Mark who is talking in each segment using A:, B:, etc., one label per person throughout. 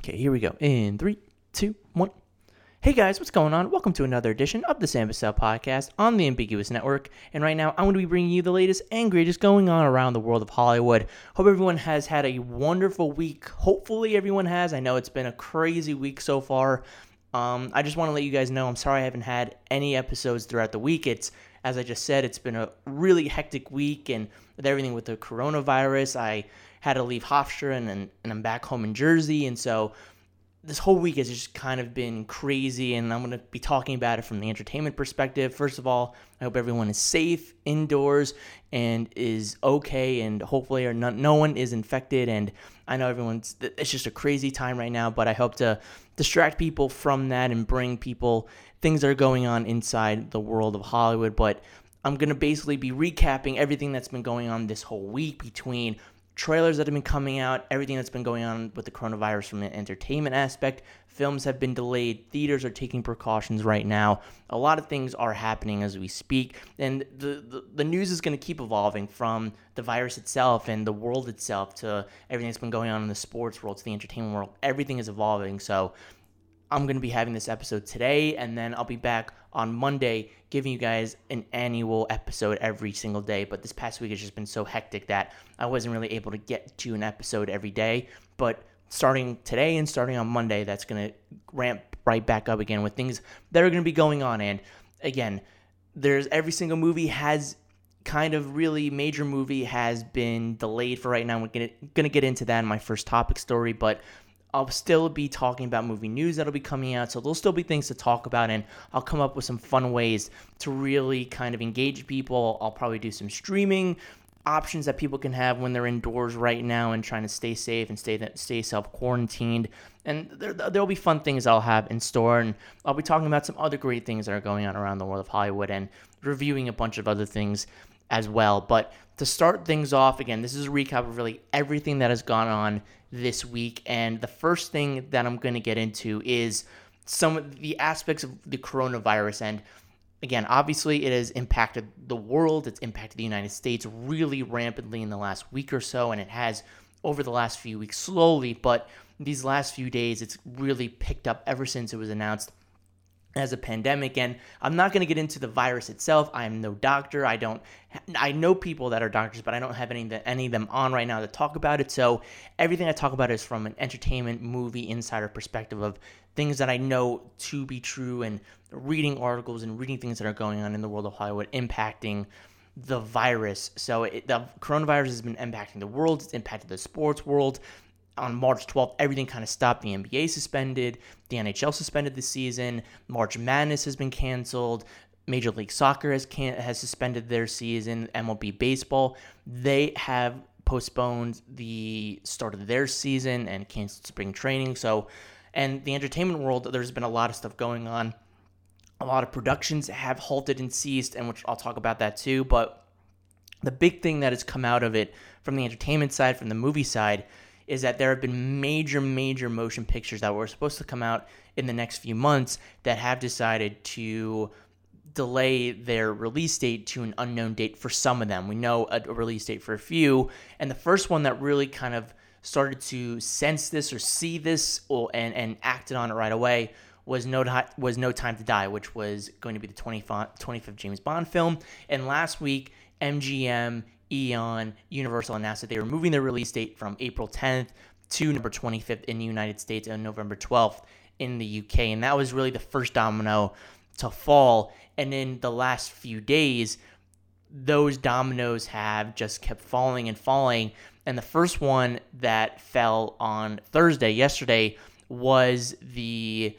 A: Okay, here we go. In three, two, one. Hey guys, what's going on? Welcome to another edition of the Sam Bussell podcast on the Ambiguous Network. And right now, I'm going to be bringing you the latest and greatest going on around the world of Hollywood. Hope everyone has had a wonderful week. Hopefully, everyone has. I know it's been a crazy week so far. Um, I just want to let you guys know I'm sorry I haven't had any episodes throughout the week. It's as I just said, it's been a really hectic week, and with everything with the coronavirus, I had to leave Hofstra and, and, and I'm back home in Jersey, and so this whole week has just kind of been crazy, and I'm going to be talking about it from the entertainment perspective. First of all, I hope everyone is safe indoors and is okay, and hopefully, or no, no one is infected. And I know everyone's, it's just a crazy time right now, but I hope to distract people from that and bring people things that are going on inside the world of Hollywood. But I'm going to basically be recapping everything that's been going on this whole week between trailers that have been coming out, everything that's been going on with the coronavirus from an entertainment aspect. Films have been delayed, theaters are taking precautions right now. A lot of things are happening as we speak, and the, the, the news is going to keep evolving from the virus itself and the world itself to everything that's been going on in the sports world to the entertainment world. Everything is evolving. So I'm going to be having this episode today, and then I'll be back on Monday giving you guys an annual episode every single day. But this past week has just been so hectic that I wasn't really able to get to an episode every day. But starting today and starting on Monday, that's going to ramp right back up again with things that are going to be going on. And again, there's every single movie has kind of really major movie has been delayed for right now. We're gonna gonna get into that in my first topic story, but I'll still be talking about movie news that'll be coming out. So there'll still be things to talk about, and I'll come up with some fun ways to really kind of engage people. I'll probably do some streaming options that people can have when they're indoors right now and trying to stay safe and stay stay self quarantined. And there, there'll be fun things I'll have in store, and I'll be talking about some other great things that are going on around the world of Hollywood and reviewing a bunch of other things as well. But to start things off, again, this is a recap of really everything that has gone on this week. And the first thing that I'm going to get into is some of the aspects of the coronavirus. And again, obviously, it has impacted the world, it's impacted the United States really rampantly in the last week or so, and it has over the last few weeks slowly, but these last few days, it's really picked up ever since it was announced as a pandemic and i'm not going to get into the virus itself. I'm no doctor. I don't i know people that are doctors but i don't have any any of them on right now to talk about it. So everything i talk about is from an entertainment movie insider perspective of things that i know to be true and reading articles and reading things that are going on in the world of hollywood impacting the virus. So it, the coronavirus has been impacting the world. It's impacted the sports world on March 12th, everything kind of stopped. The NBA suspended, the NHL suspended the season, March Madness has been canceled. Major League Soccer has can- has suspended their season. MLB baseball they have postponed the start of their season and canceled spring training. So, and the entertainment world, there's been a lot of stuff going on. A lot of productions have halted and ceased, and which I'll talk about that too. But the big thing that has come out of it from the entertainment side, from the movie side, is that there have been major, major motion pictures that were supposed to come out in the next few months that have decided to delay their release date to an unknown date for some of them. We know a, release date for a few, and the first one that really kind of started to sense this or see this or, and and acted on it right away was no was no time to die, which was going to be the 25th James Bond film. And last week, MGM Eon, Universal announced that they were moving their release date from April 10th to November 25th in the United States and November 12th in the UK. And that was really the first domino to fall. And in the last few days, those dominoes have just kept falling and falling. And the first one that fell on Thursday, yesterday, was the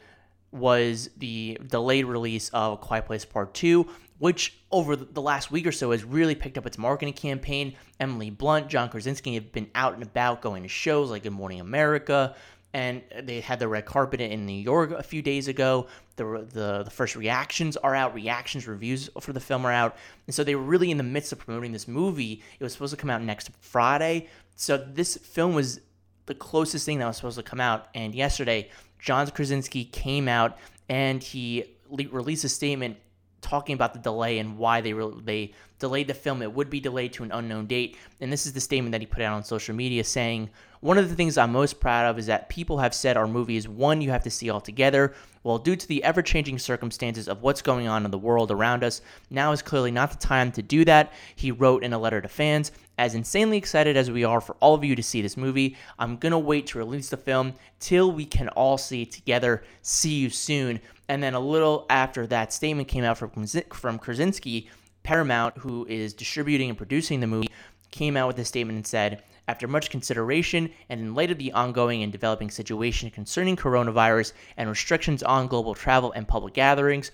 A: was the delayed release of Quiet Place Part 2, which over the last week or so has really picked up its marketing campaign. Emily Blunt, John Krasinski have been out and about going to shows like Good Morning America, and they had the red carpet in New York a few days ago. The, the, the first reactions are out, reactions, reviews for the film are out. And so they were really in the midst of promoting this movie. It was supposed to come out next Friday. So this film was the closest thing that was supposed to come out. And yesterday, John Krasinski came out and he released a statement talking about the delay and why they re- they delayed the film. It would be delayed to an unknown date. And this is the statement that he put out on social media saying, One of the things I'm most proud of is that people have said our movie is one you have to see all together. Well, due to the ever changing circumstances of what's going on in the world around us, now is clearly not the time to do that, he wrote in a letter to fans. As insanely excited as we are for all of you to see this movie, I'm gonna wait to release the film till we can all see it together. See you soon. And then a little after that statement came out from, from Krasinski, Paramount, who is distributing and producing the movie, came out with a statement and said, after much consideration and in light of the ongoing and developing situation concerning coronavirus and restrictions on global travel and public gatherings,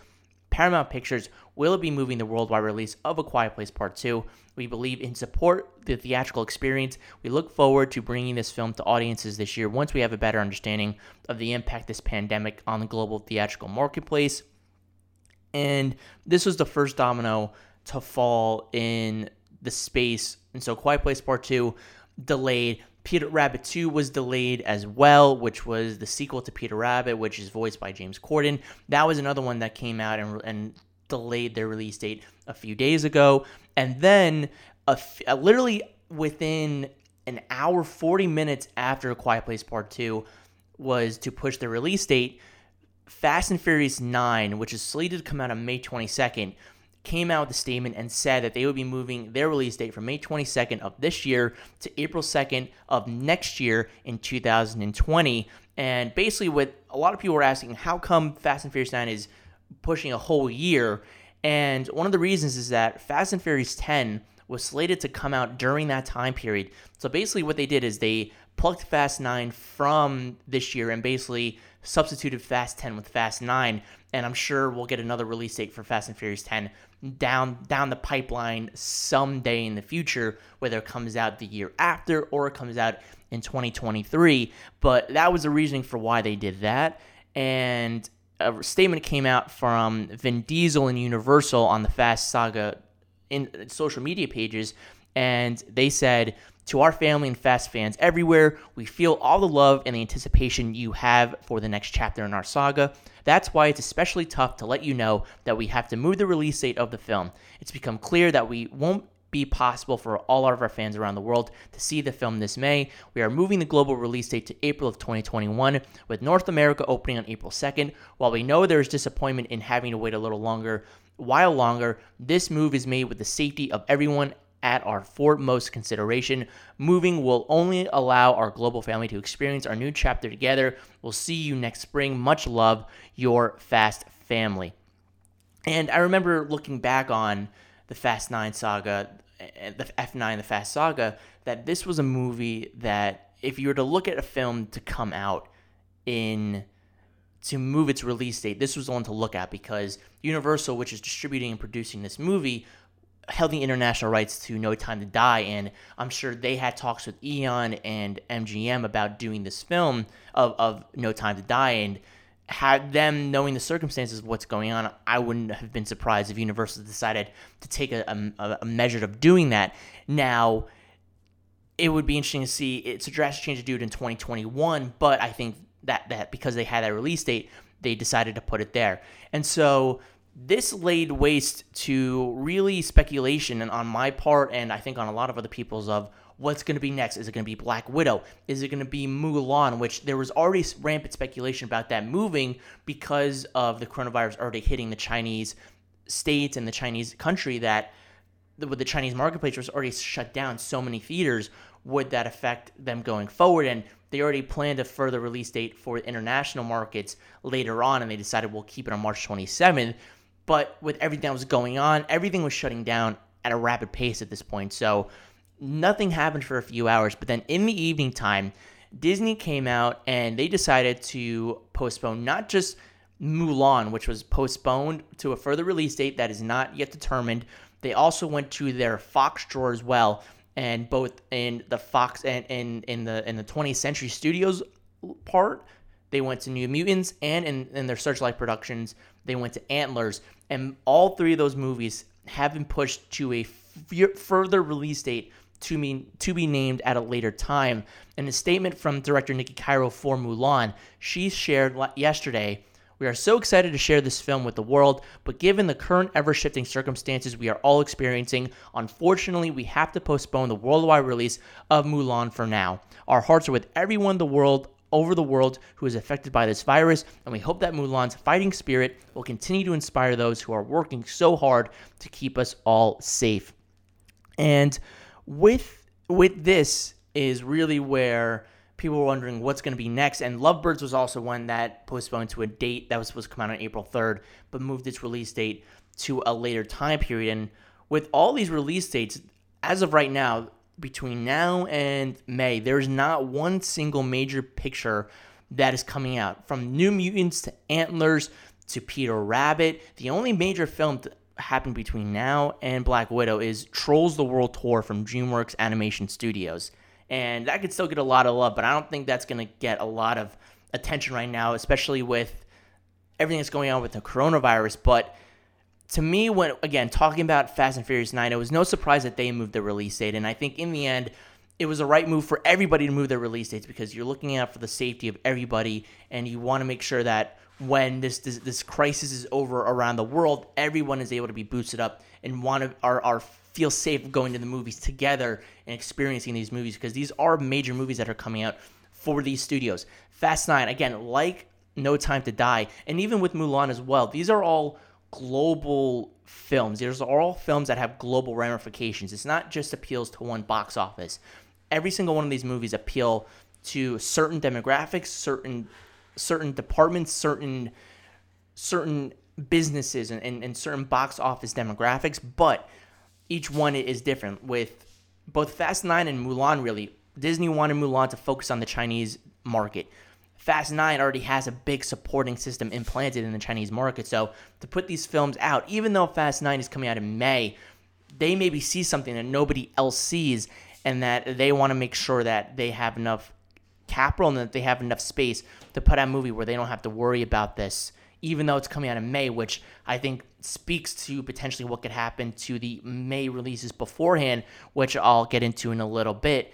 A: Paramount Pictures will be moving the worldwide release of A Quiet Place Part 2. We believe in support the theatrical experience. We look forward to bringing this film to audiences this year once we have a better understanding of the impact this pandemic on the global theatrical marketplace. And this was the first domino to fall in the space. And so Quiet Place Part 2 delayed. Peter Rabbit 2 was delayed as well, which was the sequel to Peter Rabbit, which is voiced by James Corden. That was another one that came out and, and delayed their release date a few days ago. And then, a, a, uh, literally within an hour, 40 minutes after Quiet Place Part 2 was to push the release date, Fast and Furious 9, which is slated to come out on May 22nd, came out with a statement and said that they would be moving their release date from May 22nd of this year to April 2nd of next year in 2020. And basically, what a lot of people were asking, how come Fast and Furious 9 is pushing a whole year? And one of the reasons is that Fast and Furious 10 was slated to come out during that time period. So basically, what they did is they plucked Fast 9 from this year and basically substituted Fast 10 with Fast 9. And I'm sure we'll get another release date for Fast and Furious 10 down down the pipeline someday in the future, whether it comes out the year after or it comes out in 2023. But that was the reasoning for why they did that. And a statement came out from Vin Diesel and Universal on the Fast Saga in social media pages, and they said to our family and Fast fans everywhere, we feel all the love and the anticipation you have for the next chapter in our saga. That's why it's especially tough to let you know that we have to move the release date of the film. It's become clear that we won't be possible for all of our fans around the world to see the film this May. We are moving the global release date to April of 2021, with North America opening on April 2nd. While we know there is disappointment in having to wait a little longer, while longer, this move is made with the safety of everyone at our foremost consideration. Moving will only allow our global family to experience our new chapter together. We'll see you next spring. Much love, your Fast family. And I remember looking back on the Fast 9 saga, eh, the F9, the Fast saga, that this was a movie that if you were to look at a film to come out in to move its release date, this was the one to look at because Universal, which is distributing and producing this movie, held the international rights to No Time to Die, and I'm sure they had talks with Eon and MGM about doing this film of, of No Time to Die, and had them knowing the circumstances of what's going on, I wouldn't have been surprised if Universal decided to take a, a, a measure of doing that. Now, it would be interesting to see. It's a drastic change to do it in 2021, but I think that that because they had that release date, they decided to put it there, and so this laid waste to really speculation and on my part and I think on a lot of other people's of what's going to be next. Is it going to be Black Widow? Is it going to be Mulan? Which there was already rampant speculation about that moving because of the coronavirus already hitting the Chinese states and the Chinese country that with the Chinese marketplace was already shut down so many theaters. Would that affect them going forward? And they already planned a further release date for international markets later on, and they decided we'll keep it on March 27th. But with everything that was going on, everything was shutting down at a rapid pace at this point. So nothing happened for a few hours. But then in the evening time, Disney came out and they decided to postpone not just Mulan, which was postponed to a further release date that is not yet determined. They also went to their Fox drawer as well, and both in the Fox and in, in the in the 20th Century Studios part, they went to New Mutants, and in, in their Searchlight Productions, they went to Antlers. And all three of those movies have been pushed to a f- further release date to be, to be named at a later time. In a statement from director Niki Caro for Mulan, she shared yesterday We are so excited to share this film with the world, but given the current ever shifting circumstances we are all experiencing, unfortunately, we have to postpone the worldwide release of Mulan for now. Our hearts are with everyone in the world over the world who is affected by this virus, and we hope that Mulan's fighting spirit will continue to inspire those who are working so hard to keep us all safe. And with with this is really where people were wondering what's going to be next. And Lovebirds was also one that postponed to a date that was supposed to come out on April 3rd, but moved its release date to a later time period. And with all these release dates, as of right now, between now and May, there's not one single major picture that is coming out. From New Mutants to Antlers to Peter Rabbit, the only major film to happen between now and Black Widow is Trolls the World Tour from DreamWorks Animation Studios and that could still get a lot of love, but I don't think that's going to get a lot of attention right now, especially with everything that's going on with the coronavirus. But to me, when again talking about Fast and Furious 9, it was no surprise that they moved the release date, and I think in the end, it was the right move for everybody to move their release dates because you're looking out for the safety of everybody, and you want to make sure that when this, this this crisis is over around the world, everyone is able to be boosted up and want to are are feel safe going to the movies together and experiencing these movies because these are major movies that are coming out for these studios. Fast Nine, again, like No Time to Die, and even with Mulan as well, these are all global films. These are all films that have global ramifications. It's not just appeals to one box office. Every single one of these movies appeal to certain demographics, certain certain departments, certain certain businesses and, and, and certain box office demographics, but each one is different. With both Fast 9 and Mulan, really, Disney wanted Mulan to focus on the Chinese market. Fast 9 already has a big supporting system implanted in the Chinese market. So to put these films out, even though Fast 9 is coming out in May, they maybe see something that nobody else sees and that they want to make sure that they have enough capital and that they have enough space to put out a movie where they don't have to worry about this even though it's coming out in May, which I think speaks to potentially what could happen to the May releases beforehand, which I'll get into in a little bit.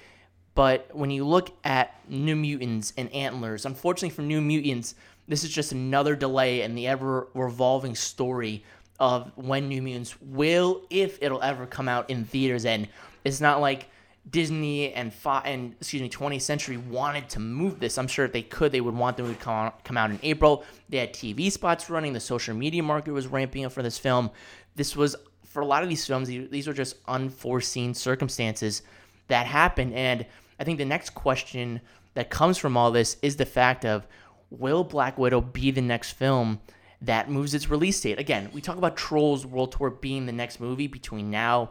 A: But when you look at New Mutants and Antlers, unfortunately for New Mutants, this is just another delay in the ever revolving story of when New Mutants will, if it'll ever come out in theaters. And it's not like Disney and Fo- and excuse me, 20th Century wanted to move this. I'm sure if they could, they would want them to come come out in April. They had TV spots running. The social media market was ramping up for this film. This was for a lot of these films. These were just unforeseen circumstances that happened. And I think the next question that comes from all this is the fact of will Black Widow be the next film that moves its release date? Again, we talk about Trolls World Tour being the next movie between now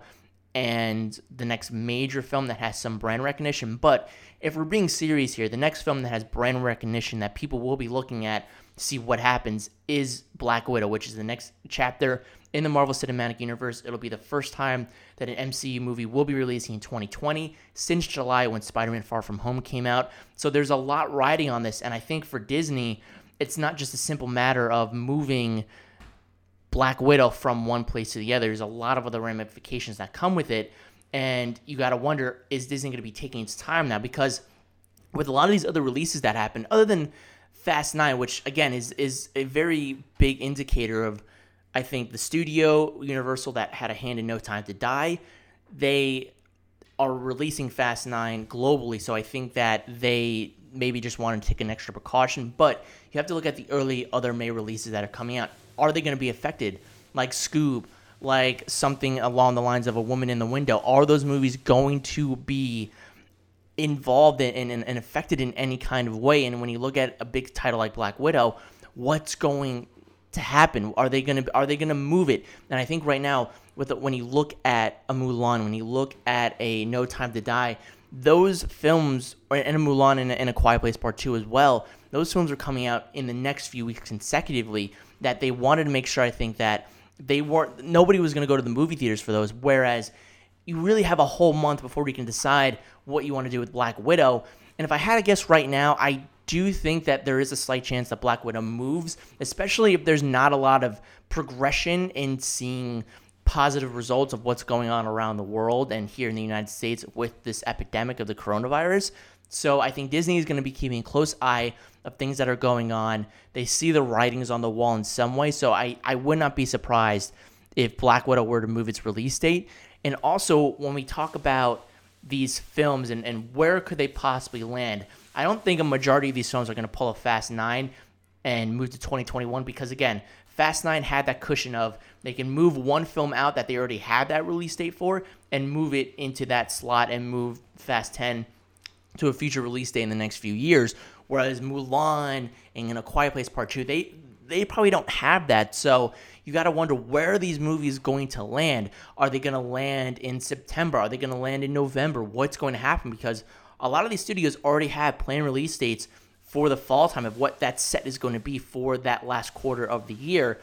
A: and the next major film that has some brand recognition. But if we're being serious here, the next film that has brand recognition that people will be looking at to see what happens is Black Widow, which is the next chapter in the Marvel Cinematic Universe. It'll be the first time that an MCU movie will be releasing in 2020 since July when Spider Man Far From Home came out. So there's a lot riding on this. And I think for Disney, it's not just a simple matter of moving Black Widow from one place to the other. There's a lot of other ramifications that come with it. And you got to wonder is Disney going to be taking its time now? Because with a lot of these other releases that happen, other than Fast 9, which again is, is a very big indicator of, I think, the studio, Universal, that had a hand in No Time to Die, they are releasing Fast 9 globally. So I think that they maybe just wanted to take an extra precaution. But you have to look at the early other May releases that are coming out are they going to be affected? Like Scoob, like something along the lines of A Woman in the Window. Are those movies going to be involved in, in, and affected in any kind of way? And when you look at a big title like Black Widow, what's going to happen? Are they going to are they to move it? And I think right now, with the, when you look at a Mulan, when you look at a No Time to Die, those films, and a Mulan and a, and a Quiet Place Part Two as well, those films are coming out in the next few weeks consecutively that they wanted to make sure I think that they weren't nobody was going to go to the movie theaters for those whereas you really have a whole month before you can decide what you want to do with Black Widow. And if I had to guess right now, I do you think that there is a slight chance that Black Widow moves, especially if there's not a lot of progression in seeing positive results of what's going on around the world and here in the United States with this epidemic of the coronavirus. So I think Disney is going to be keeping a close eye of things that are going on. They see the writings on the wall in some way. So I, I would not be surprised if Black Widow were to move its release date. And also, when we talk about these films and, and where could they possibly land, I don't think a majority of these films are going to pull a Fast 9 and move to 2021 because, again, Fast 9 had that cushion of they can move one film out that they already had that release date for and move it into that slot and move Fast 10 to a future release date in the next few years. Whereas Mulan and In A Quiet Place Part 2, they they probably don't have that. So you got to wonder where are these movies going to land? Are they going to land in September? Are they going to land in November? What's going to happen? Because a lot of these studios already have planned release dates for the fall time of what that set is going to be for that last quarter of the year.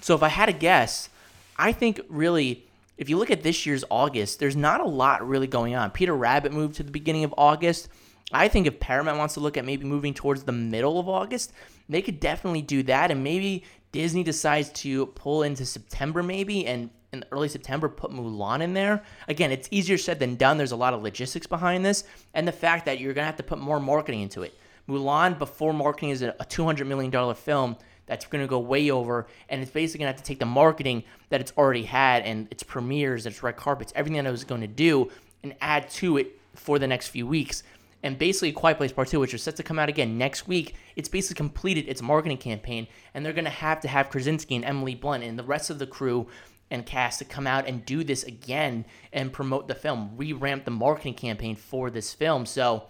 A: So if I had to guess, I think really if you look at this year's August, there's not a lot really going on. Peter Rabbit moved to the beginning of August. I think if Paramount wants to look at maybe moving towards the middle of August, they could definitely do that. And maybe Disney decides to pull into September, maybe, and in early September put Mulan in there. Again, it's easier said than done. There's a lot of logistics behind this, and the fact that you're gonna have to put more marketing into it. Mulan, before marketing, is a $200 million film that's going to go way over, and it's basically going to have to take the marketing that it's already had and its premieres, its red carpets, everything that it was going to do, and add to it for the next few weeks. And basically, Quiet Place Part 2, which is set to come out again next week, it's basically completed its marketing campaign, and they're going to have to have Krasinski and Emily Blunt and the rest of the crew and cast to come out and do this again and promote the film, re-ramp the marketing campaign for this film. So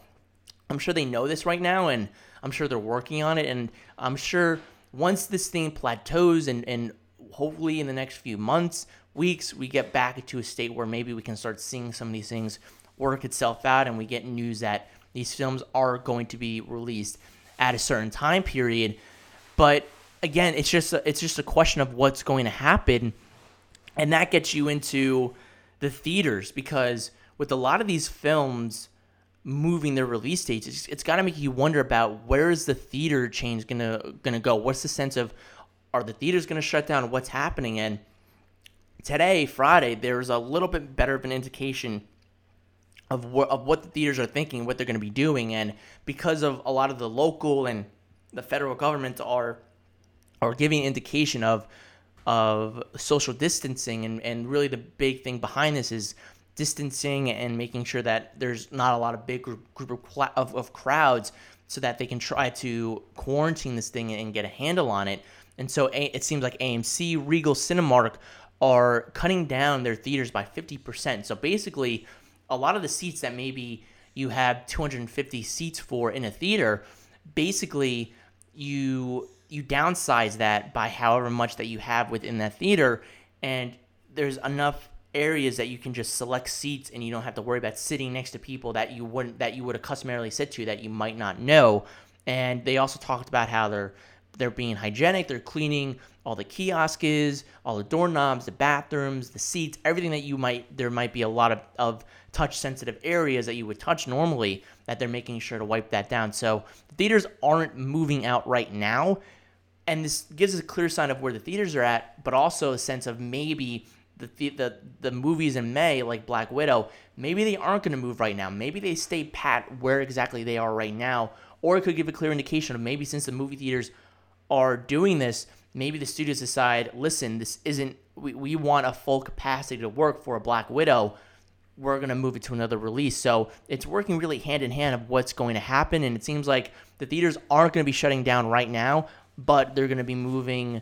A: I'm sure they know this right now, and I'm sure they're working on it, and I'm sure once this thing plateaus and, and hopefully in the next few months, weeks, we get back into a state where maybe we can start seeing some of these things work itself out and we get news that these films are going to be released at a certain time period. But again, it's just a, it's just a question of what's going to happen, and that gets you into the theaters because with a lot of these films moving their release dates, it's, it's got to make you wonder about where is the theater change gonna gonna go? What's the sense of are the theaters gonna shut down? What's happening? And today, Friday, there's a little bit better of an indication of what of what the theaters are thinking, what they're going to be doing, and because of a lot of the local and the federal government are are giving indication of of social distancing, and and really the big thing behind this is distancing and making sure that there's not a lot of big group, group of, of crowds so that they can try to quarantine this thing and get a handle on it. And so it seems like AMC, Regal, Cinemark are cutting down their theaters by 50%. So basically, a lot of the seats that maybe you have 250 seats for in a theater, basically you you downsize that by however much that you have within that theater and there's enough areas that you can just select seats and you don't have to worry about sitting next to people that you wouldn't that you would have customarily sit to that you might not know. And they also talked about how they're they're being hygienic, they're cleaning all the kiosks, all the doorknobs, the bathrooms, the seats, everything that you might there might be a lot of, of touch sensitive areas that you would touch normally that they're making sure to wipe that down. So the theaters aren't moving out right now. And this gives us a clear sign of where the theaters are at, but also a sense of maybe the, the the movies in May, like Black Widow, maybe they aren't going to move right now. Maybe they stay pat where exactly they are right now, or it could give a clear indication of maybe since the movie theaters are doing this, maybe the studios decide, listen, this isn't. We, we want a full capacity to work for a Black Widow. We're going to move it to another release. So it's working really hand in hand of what's going to happen. And it seems like the theaters aren't going to be shutting down right now, but they're going to be moving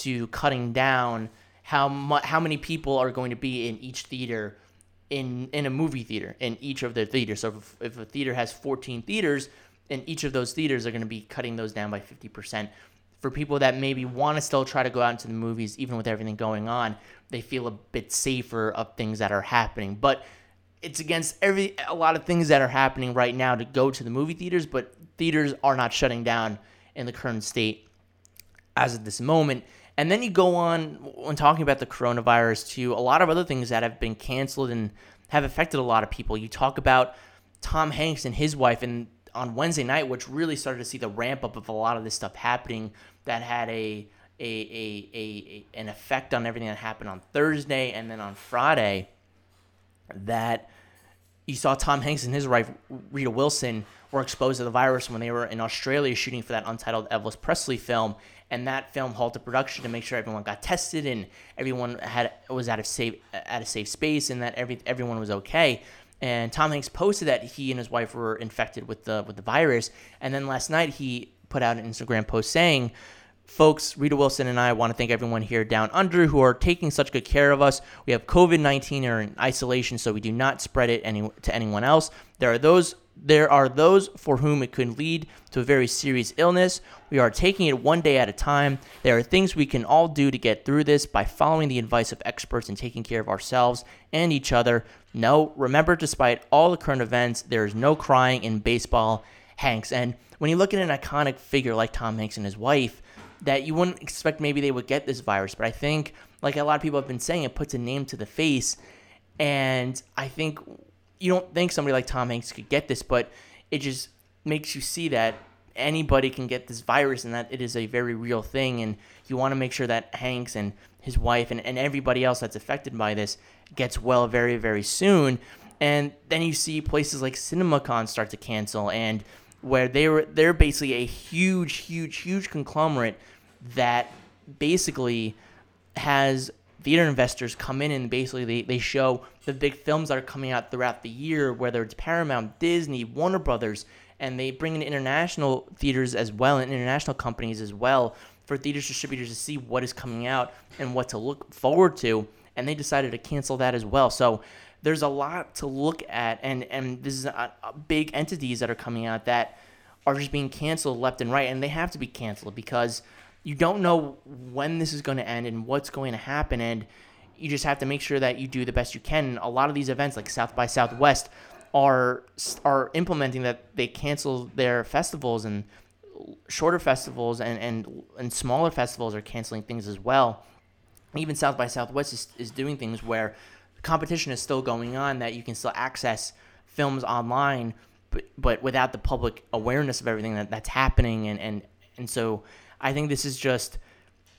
A: to cutting down how mu- how many people are going to be in each theater in in a movie theater in each of the theaters. So if, if a theater has 14 theaters, and each of those theaters are going to be cutting those down by 50%. For people that maybe want to still try to go out into the movies, even with everything going on, they feel a bit safer of things that are happening. But it's against every a lot of things that are happening right now to go to the movie theaters, but theaters are not shutting down in the current state as of this moment. And then you go on when talking about the coronavirus to a lot of other things that have been canceled and have affected a lot of people. You talk about Tom Hanks and his wife and on Wednesday night, which really started to see the ramp up of a lot of this stuff happening that had a a, a, a, an effect on everything that happened on Thursday and then on Friday that you saw Tom Hanks and his wife Rita Wilson were exposed to the virus when they were in Australia shooting for that untitled Elvis Presley film, and that film halted production to make sure everyone got tested and everyone had was at a safe at a safe space and that every everyone was okay. And Tom Hanks posted that he and his wife were infected with the with the virus, and then last night he put out an Instagram post saying folks, Rita Wilson and I want to thank everyone here down under who are taking such good care of us. We have COVID 19 or in isolation, so we do not spread it any, to anyone else. There are those. There are those for whom it could lead to a very serious illness. We are taking it one day at a time. There are things we can all do to get through this by following the advice of experts and taking care of ourselves and each other. No, remember, despite all the current events, there is no crying in baseball, Hanks. And when you look at an iconic figure like Tom Hanks and his wife, that you wouldn't expect maybe they would get this virus. But I think, like a lot of people have been saying, it puts a name to the face. And I think you don't think somebody like Tom Hanks could get this, but it just makes you see that anybody can get this virus and that it is a very real thing. And you want to make sure that Hanks and his wife and, and everybody else that's affected by this gets well very, very soon. And then you see places like CinemaCon start to cancel and where they were they're basically a huge, huge, huge conglomerate that basically has theater investors come in and basically they, they show the big films that are coming out throughout the year, whether it's Paramount, Disney, Warner Brothers, and they bring in international theaters as well and international companies as well for theaters distributors to see what is coming out and what to look forward to. And they decided to cancel that as well. So there's a lot to look at, and and this is a, a big entities that are coming out that are just being canceled left and right, and they have to be canceled because you don't know when this is going to end and what's going to happen, and you just have to make sure that you do the best you can. A lot of these events, like South by Southwest, are are implementing that they cancel their festivals and shorter festivals and, and, and smaller festivals are canceling things as well. Even South by Southwest is, is doing things where competition is still going on that you can still access films online, but, but without the public awareness of everything that, that's happening. And, and, and so I think this is just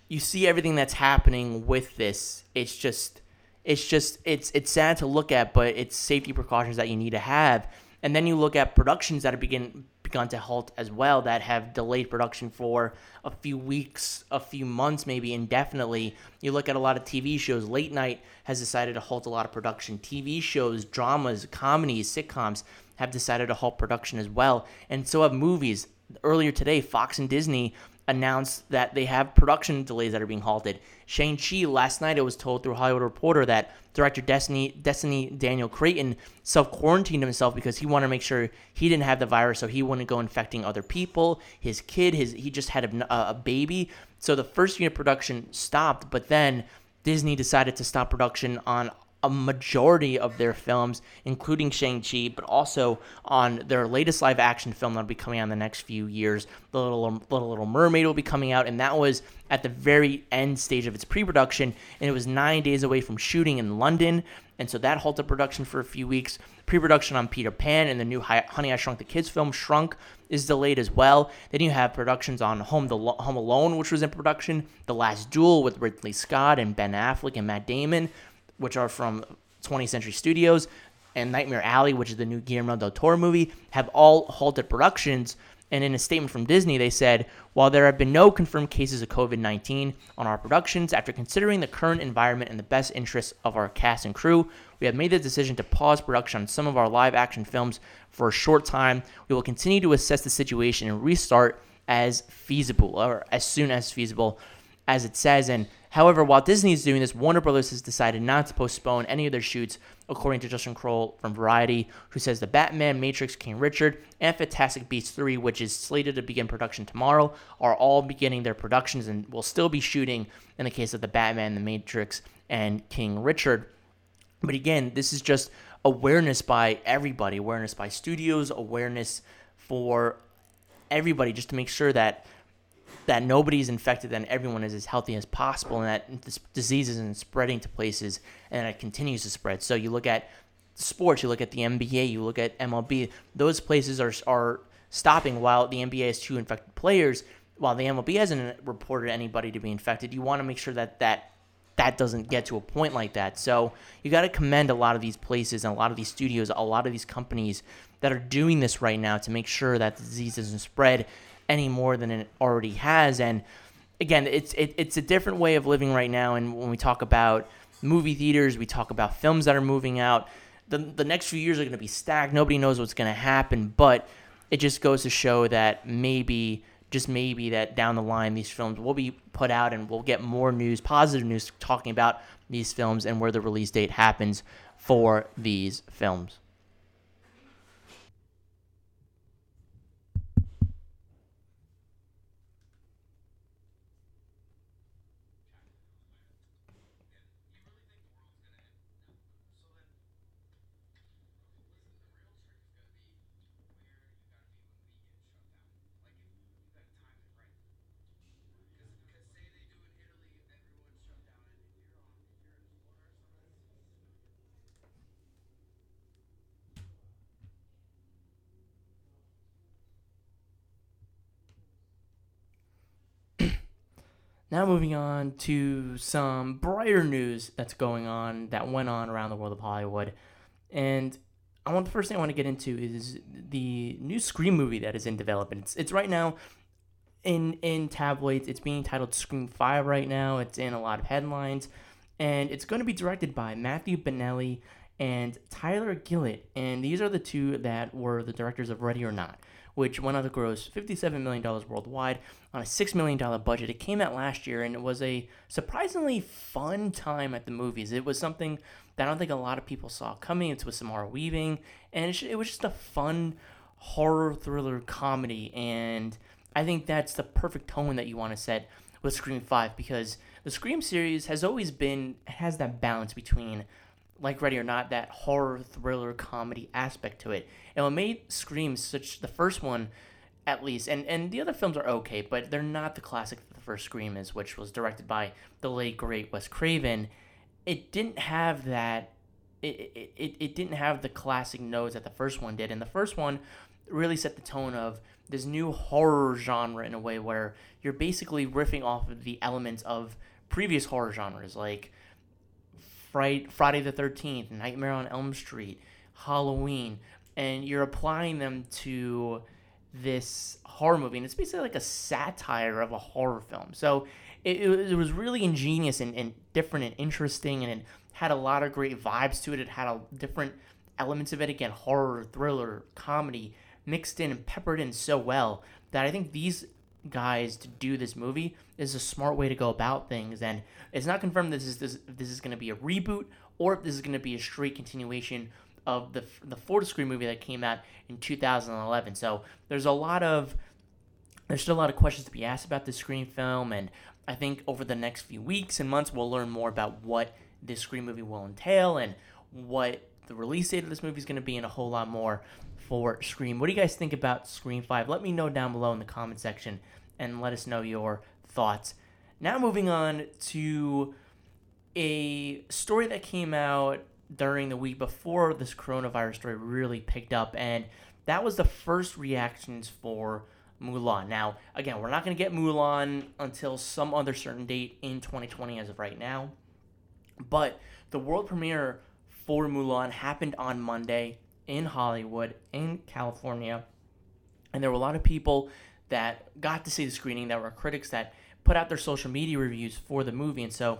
A: you see everything that's happening with this. It's just it's just it's it's sad to look at, but it's safety precautions that you need to have. And then you look at productions that have begin begun to halt as well that have delayed production for a few weeks, a few months, maybe indefinitely. You look at a lot of TV shows. Late night has decided to halt a lot of production. TV shows, dramas, comedies, sitcoms have decided to halt production as well. And so have movies. Earlier today, Fox and Disney announced that they have production delays that are being halted. Shang-Chi, last night it was told through Hollywood Reporter that director Destin, Destin Daniel Cretton self-quarantined himself because he wanted to make sure he didn't have the virus so he wouldn't go infecting other people. His kid, his he just had a, a baby. So the first unit production stopped, but then Disney decided to stop production on a majority of their films, including Shang-Chi, but also on their latest live action film that'll be coming out in the next few years. The Little, Little, Little Mermaid will be coming out, and that was at the very end stage of its pre production, and it was nine days away from shooting in London. And so that halted production for a few weeks. Pre production on Peter Pan and the new Honey, I Shrunk the Kids film, Shrunk, is delayed as well. Then you have productions on Home, the, Home Alone, which was in production, The Last Duel with Ridley Scott and Ben Affleck and Matt Damon which are from 20th Century Studios, and Nightmare Alley, which is the new Guillermo del Toro movie, have all halted productions. And in a statement from Disney, they said, While there have been no confirmed cases of COVID 19 on our productions, after considering the current environment and the best interests of our cast and crew, we have made the decision to pause production on some of our live action films for a short time. We will continue to assess the situation and restart as feasible or as soon as feasible, as it says. And However, while Disney is doing this, Warner Brothers has decided not to postpone any of their shoots, according to Justin Kroll from Variety, who says the Batman, Matrix, King Richard, and Fantastic Beasts 3, which is slated to begin production tomorrow, are all beginning their productions and will still be shooting in the case of the Batman, the Matrix, and King Richard. But again, this is just awareness by everybody, awareness by studios, awareness for everybody, just to make sure that that nobody's infected and everyone is as healthy as possible and that this disease isn't spreading to places and it continues to spread. So you look at sports, you look at the NBA, you look at MLB, those places are, are stopping while the NBA has two infected players. While the MLB hasn't reported anybody to be infected, you want to make sure that that that doesn't get to a point like that. So you got to commend a lot of these places and a lot of these studios, a lot of these companies that are doing this right now to make sure that the disease doesn't spread any more than it already has. And again, it's it, it's a different way of living right now. And when we talk about movie theaters, we talk about films that are moving out. The the next few years are going to be stacked. Nobody knows what's going to happen, but it just goes to show that maybe just maybe that down the line these films will be put out and we'll get more news, positive news talking about these films and where the release date happens for these films. Now, moving on to some brighter news that's going on that went on around the world of Hollywood. And I want the first thing I want to get into is the new Scream movie that is in development. It's, it's right now in in tabloids. It's being titled Scream Five right now. It's in a lot of headlines, and it's going to be directed by Matthew Benelli and Tyler Gillett. And these are the two that were the directors of Ready or Not which went on to gross $57 million worldwide on a $6 million budget. It came out last year and it was a surprisingly fun time at the movies. It was something that I don't think a lot of people saw coming. It's with Samara Weaving, and it was just a fun horror thriller comedy. And I think that's the perfect tone that you want to set with Scream 5 because the Scream series has always been, has that balance between like Ready or Not, that horror thriller comedy aspect to it. And what made Scream such the first one, at least, and and the other films are okay, but they're not the classic that the first Scream is, which was directed by the late great Wes Craven. It didn't have that. It, it, it, didn't have the classic notes that the first one did, and the first one really set the tone of this new horror genre in a way where you're basically riffing off of the elements of previous horror genres like Friday, the 13th, Nightmare on Elm Street, Halloween, and you're applying them to this horror movie. And it's basically like a satire of a horror film. So it, it was really ingenious and, and different and interesting, and it had a lot of great vibes to it. It had a different elements of it again horror, thriller, comedy mixed in and peppered in so well that I think these guys to do this movie is a smart way to go about things. And it's not confirmed this is this this is going to be a reboot or if this is going to be a straight continuation of the the Florida Scream movie that came out in 2011 so there's a lot of there's still a lot of questions to be asked about this Scream film. And I think over the next few weeks and months we'll learn more about what this Scream movie will entail and what the release date of this movie is going to be and a whole lot more for Scream. What do you guys think about Scream 5? Let me know down below in the comment section and let us know your thoughts. Now, moving on to a story that came out during the week before this coronavirus story really picked up, and that was the first reactions for Mulan. Now, again, we're not going to get Mulan until some other certain date in 2020 as of right now, but the world premiere for Mulan happened on Monday in Hollywood, in California. And there were a lot of people that got to see the screening that were critics that put out their social media reviews for the movie. And so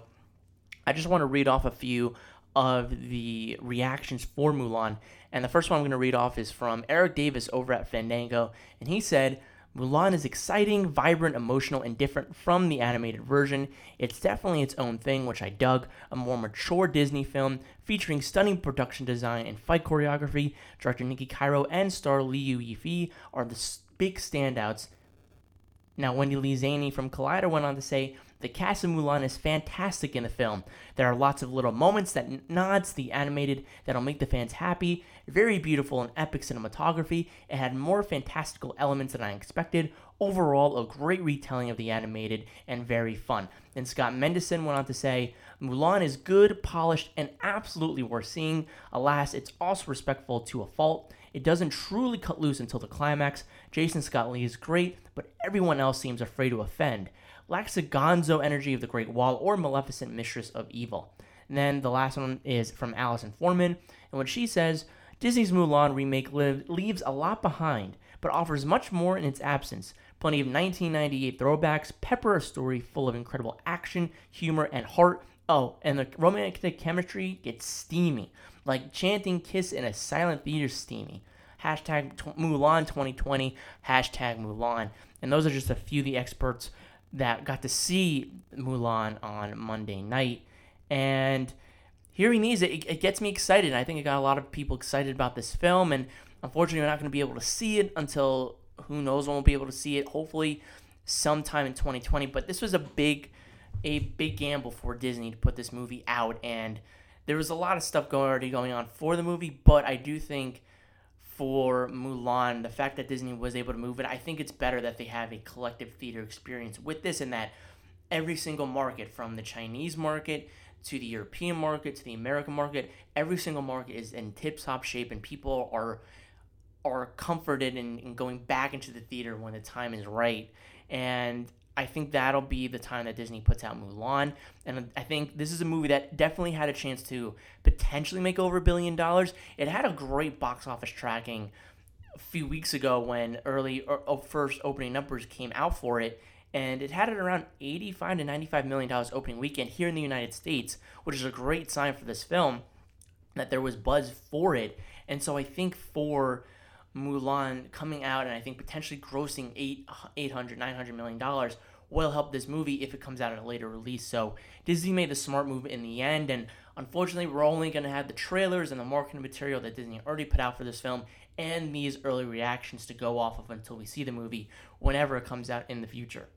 A: I just want to read off a few of the reactions for Mulan. And the first one I'm going to read off is from Erik Davis over at Fandango. And he said, Mulan is exciting, vibrant, emotional, and different from the animated version. It's definitely its own thing, which I dug. A more mature Disney film featuring stunning production design and fight choreography. Director Niki Caro and star Liu Yifei are the big standouts. Now, Wendy Lee Szany from Collider went on to say, the cast of Mulan is fantastic in the film. There are lots of little moments that nods the animated that'll make the fans happy. Very beautiful and epic cinematography. It had more fantastical elements than I expected. Overall, a great retelling of the animated and very fun. And Scott Mendelson went on to say, Mulan is good, polished, and absolutely worth seeing. Alas, it's also respectful to a fault. It doesn't truly cut loose until the climax. Jason Scott Lee is great, but everyone else seems afraid to offend. Lacks the gonzo energy of the Great Wall or Maleficent Mistress of Evil. And then the last one is from Alison Foreman, and what she says Disney's Mulan remake leaves a lot behind, but offers much more in its absence. Plenty of 1998 throwbacks, pepper a story full of incredible action, humor, and heart. Oh, and the romantic chemistry gets steamy, like chanting Kiss in a silent theater steamy. Hashtag Mulan 2020, hashtag Mulan. And those are just a few of the experts that got to see Mulan on Monday night. And hearing these, it, it gets me excited. I think it got a lot of people excited about this film. And unfortunately, we're not going to be able to see it until who knows when we'll be able to see it. Hopefully, sometime in 2020. But this was a big, a big gamble for Disney to put this movie out. And there was a lot of stuff going, already going on for the movie. But I do think for Mulan, the fact that Disney was able to move it, I think it's better that they have a collective theater experience with this and that every single market, from the Chinese market to the European market to the American market, every single market is in tip top shape and people are are comforted in, in going back into the theater when the time is right. And I think that'll be the time that Disney puts out Mulan. And I think this is a movie that definitely had a chance to potentially make over a billion dollars. It had a great box office tracking a few weeks ago when early or, or first opening numbers came out for it and it had it around 85 to 95 million dollars opening weekend here in the United States, which is a great sign for this film that there was buzz for it. And so I think for Mulan coming out and I think potentially grossing 8 800 900 million dollars will help this movie if it comes out at a later release. So Disney made the smart move in the end and unfortunately we're only going to have the trailers and the marketing material that Disney already put out for this film and these early reactions to go off of until we see the movie whenever it comes out in the future.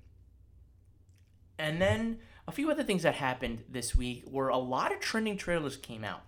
A: And then a few other things that happened this week were a lot of trending trailers came out.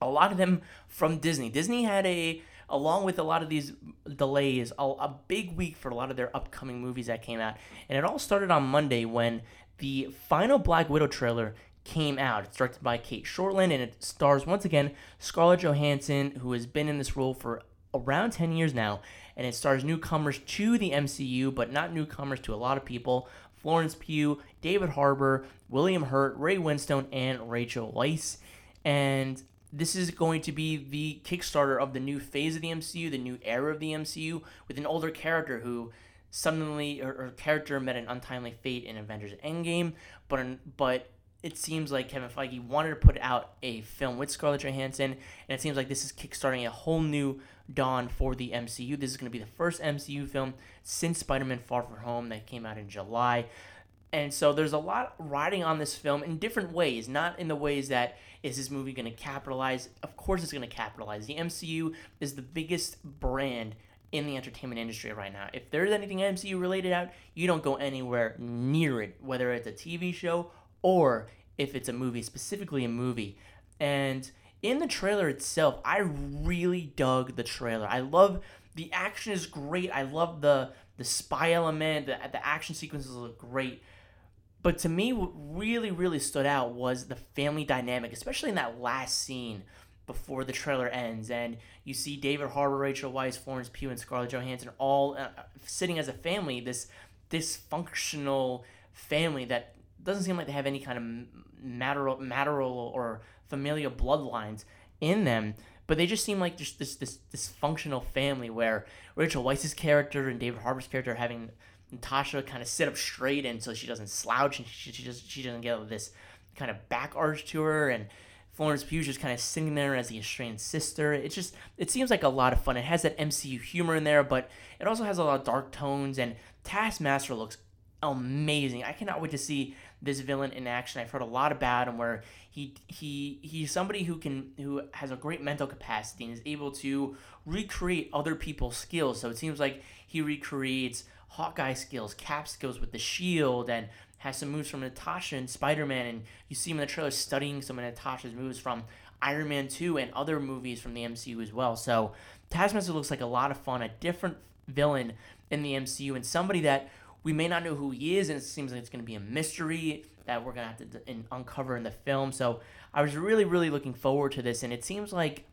A: A lot of them from Disney. Disney had a along with a lot of these delays, a, a, big week for a lot of their upcoming movies that came out. And it all started on Monday when the final Black Widow trailer came out. It's directed by Cate Shortland and it stars once again Scarlett Johansson, who has been in this role for around 10 years now. And it stars newcomers to the MCU, but not newcomers to a lot of people. Florence Pugh, David Harbour, William Hurt, Ray Winstone, and Rachel Weisz. And this is going to be the Kickstarter of the new phase of the MCU, the new era of the MCU, with an older character who suddenly, or, character met an untimely fate in Avengers Endgame, but but it seems like Kevin Feige wanted to put out a film with Scarlett Johansson, and it seems like this is kickstarting a whole new dawn for the MCU. This is going to be the first MCU film since Spider Man Far From Home that came out in July. And so there's a lot riding on this film in different ways, not in the ways that is this movie going to capitalize? Of course it's going to capitalize. The MCU is the biggest brand in the entertainment industry right now. If there's anything MCU related out, you don't go anywhere near it, whether it's a TV show or if it's a movie, specifically a movie. And in the trailer itself, I really dug the trailer. I love the action is great. I love the the spy element. The, the action sequences look great. But to me, what really, really stood out was the family dynamic, especially in that last scene before the trailer ends. And you see David Harbour, Rachel Weisz, Florence Pugh, and Scarlett Johansson all uh, sitting as a family, this dysfunctional family that doesn't seem like they have any kind of maternal or familial bloodlines in them. But they just seem like just this this dysfunctional family where Rachel Weisz's character and David Harbour's character are having Natasha kind of sit up straight and so she doesn't slouch and she, she just she doesn't get this kind of back arch to her and Florence Pugh just kind of sitting there as the estranged sister. It just it seems like a lot of fun. It has that MCU humor in there, but it also has a lot of dark tones and Taskmaster looks amazing. I cannot wait to see this villain in action. I've heard a lot about him where he he he's somebody who can who has a great mental capacity and is able to recreate other people's skills. So it seems like he recreates Hawkeye skills, Cap skills with the shield, and has some moves from Natasha and Spider Man. And you see him in the trailer studying some of Natasha's moves from Iron Man 2 and other movies from the MCU as well. So Taskmaster looks like a lot of fun, a different villain in the MCU, and somebody that we may not know who he is, and it seems like it's going to be a mystery that we're going to have to in, uncover in the film. So I was really, really looking forward to this, and it seems like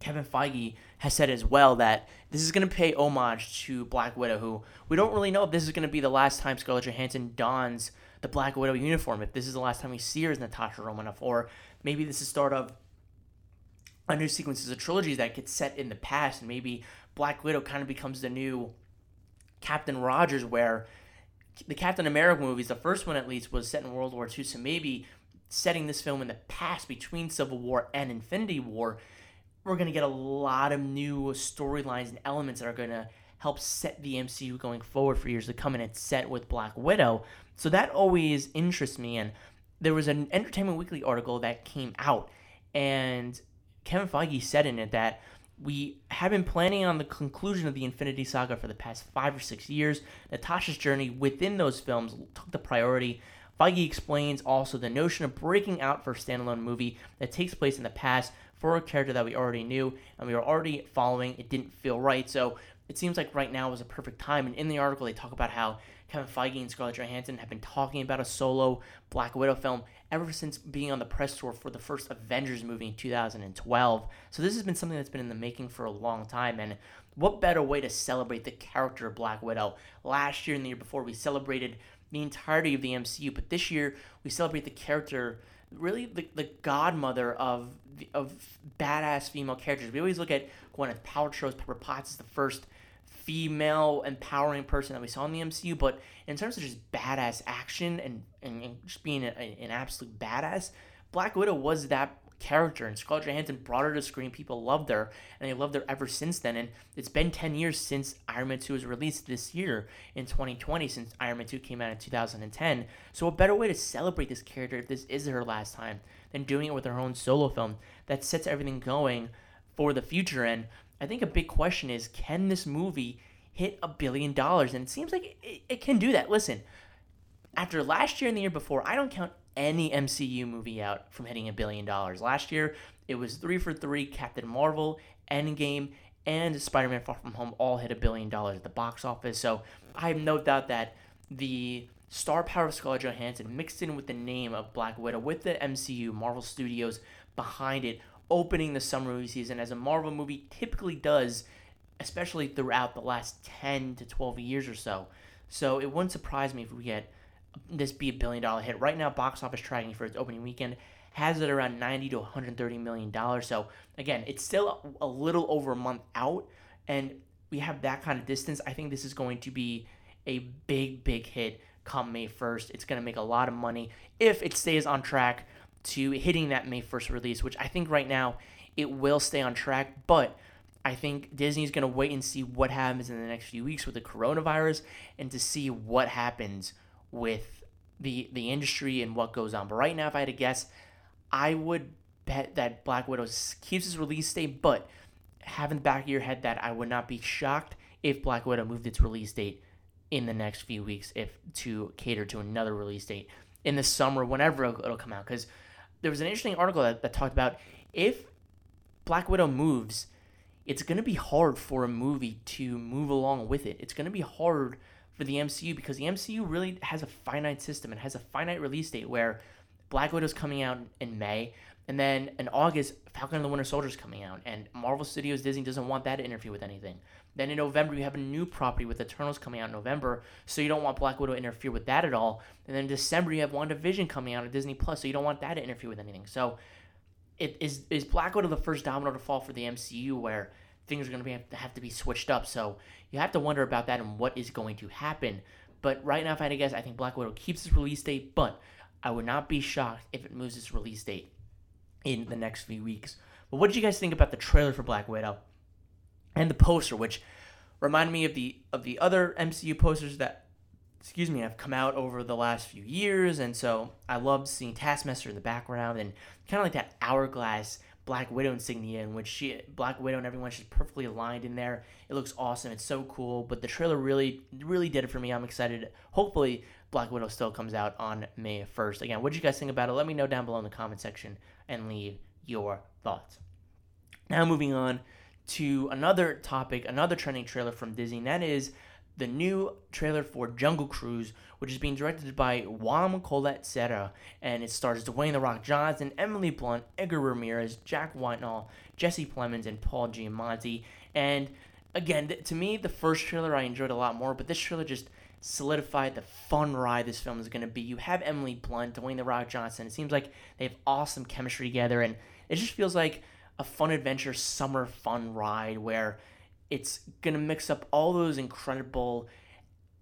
A: Kevin Feige has said as well that this is going to pay homage to Black Widow, who we don't really know if this is going to be the last time Scarlett Johansson dons the Black Widow uniform, if this is the last time we see her as Natasha Romanoff, or maybe this is the start of a new sequence of trilogies that gets set in the past, and maybe Black Widow kind of becomes the new Captain Rogers, where the Captain America movies, the first one at least, was set in World War II, so maybe setting this film in the past between Civil War and Infinity War, we're going to get a lot of new storylines and elements that are going to help set the MCU going forward for years to come, and it's set with Black Widow. So that always interests me. And there was an Entertainment Weekly article that came out, and Kevin Feige said in it that we have been planning on the conclusion of the Infinity Saga for the past five or six years. Natasha's journey within those films took the priority. Feige explains also the notion of breaking out for a standalone movie that takes place in the past for a character that we already knew and we were already following. It didn't feel right. So it seems like right now is a perfect time. And in the article, they talk about how Kevin Feige and Scarlett Johansson have been talking about a solo Black Widow film ever since being on the press tour for the first Avengers movie in 2012. So this has been something that's been in the making for a long time. And what better way to celebrate the character of Black Widow? Last year and the year before, we celebrated the entirety of the MCU, but this year we celebrate the character, really the, the godmother of of badass female characters. We always look at Gwyneth Paltrow's Pepper Potts as the first female empowering person that we saw in the MCU, but in terms of just badass action and, and, and just being a, an absolute badass, Black Widow was that character, and Scarlett Johansson brought her to screen. People loved her, and they loved her ever since then. And it's been 10 years since Iron Man 2 was released this year in 2020, since Iron Man 2 came out in 2010. So, a better way to celebrate this character, if this is her last time, than doing it with her own solo film that sets everything going for the future. And I think a big question is can this movie hit a billion dollars? And it seems like it, it can do that. Listen, after last year and the year before, I don't count any MCU movie out from hitting a billion dollars. Last year, it was three for three Captain Marvel, Endgame, and Spider Man Far From Home all hit a billion dollars at the box office. So I have no doubt that the star power of Scarlett Johansson mixed in with the name of Black Widow, with the MCU, Marvel Studios behind it, opening the summer movie season as a Marvel movie typically does, especially throughout the last 10 to 12 years or so. So it wouldn't surprise me if we get this be a billion dollar hit. Right now, box office tracking for its opening weekend has it around 90 to 130 million dollars. So again, it's still a little over a month out, and we have that kind of distance. I think this is going to be a big, big hit come May 1st. It's going to make a lot of money if it stays on track to hitting that May 1st release, which I think right now it will stay on track, but I think Disney's going to wait and see what happens in the next few weeks with the coronavirus and to see what happens with the the industry and what goes on. But right now, if I had to guess, I would bet that Black Widow keeps its release date, but have in the back of your head that I would not be shocked if Black Widow moved its release date in the next few weeks if to cater to another release date in the summer, whenever it'll come out. Because there was an interesting article that, that talked about if Black Widow moves, it's going to be hard for a movie to move along with it. It's going to be hard for the MCU because the MCU really has a finite system. It has a finite release date where Black Widow's coming out in May, and then in August, Falcon and the Winter Soldier's coming out, and Marvel Studios Disney doesn't want that to interfere with anything. Then in November, you have a new property with Eternals coming out in November, so you don't want Black Widow to interfere with that at all. And then in December, you have WandaVision coming out on Disney Plus, so you don't want that to interfere with anything. So, it is is Black Widow the first domino to fall for the MCU where things are going to be have to be switched up. So you have to wonder about that and what is going to happen. But right now, if I had to guess, I think Black Widow keeps its release date, but I would not be shocked if it moves its release date in the next few weeks. But what did you guys think about the trailer for Black Widow and the poster, which reminded me of the of the other MCU posters that excuse me have come out over the last few years, and so I loved seeing Taskmaster in the background and kind of like that hourglass Black Widow insignia in which she Black Widow and everyone she's perfectly aligned in there. It looks awesome. It's so cool. But the trailer really really did it for me. I'm excited. Hopefully Black Widow still comes out on May 1st. Again, what do you guys think about it? Let me know down below in the comment section and leave your thoughts. Now moving on to another topic, another trending trailer from Disney, and that is the new trailer for Jungle Cruise, which is being directed by Juan Collet-Serra, and it stars Dwayne The Rock Johnson, Emily Blunt, Edgar Ramirez, Jack Whitehall, Jesse Plemons, and Paul Giamatti. And again, th- to me, the first trailer I enjoyed a lot more, but this trailer just solidified the fun ride this film is going to be. You have Emily Blunt, Dwayne The Rock Johnson. It seems like they have awesome chemistry together, and it just feels like a fun adventure, summer fun ride where it's gonna mix up all those incredible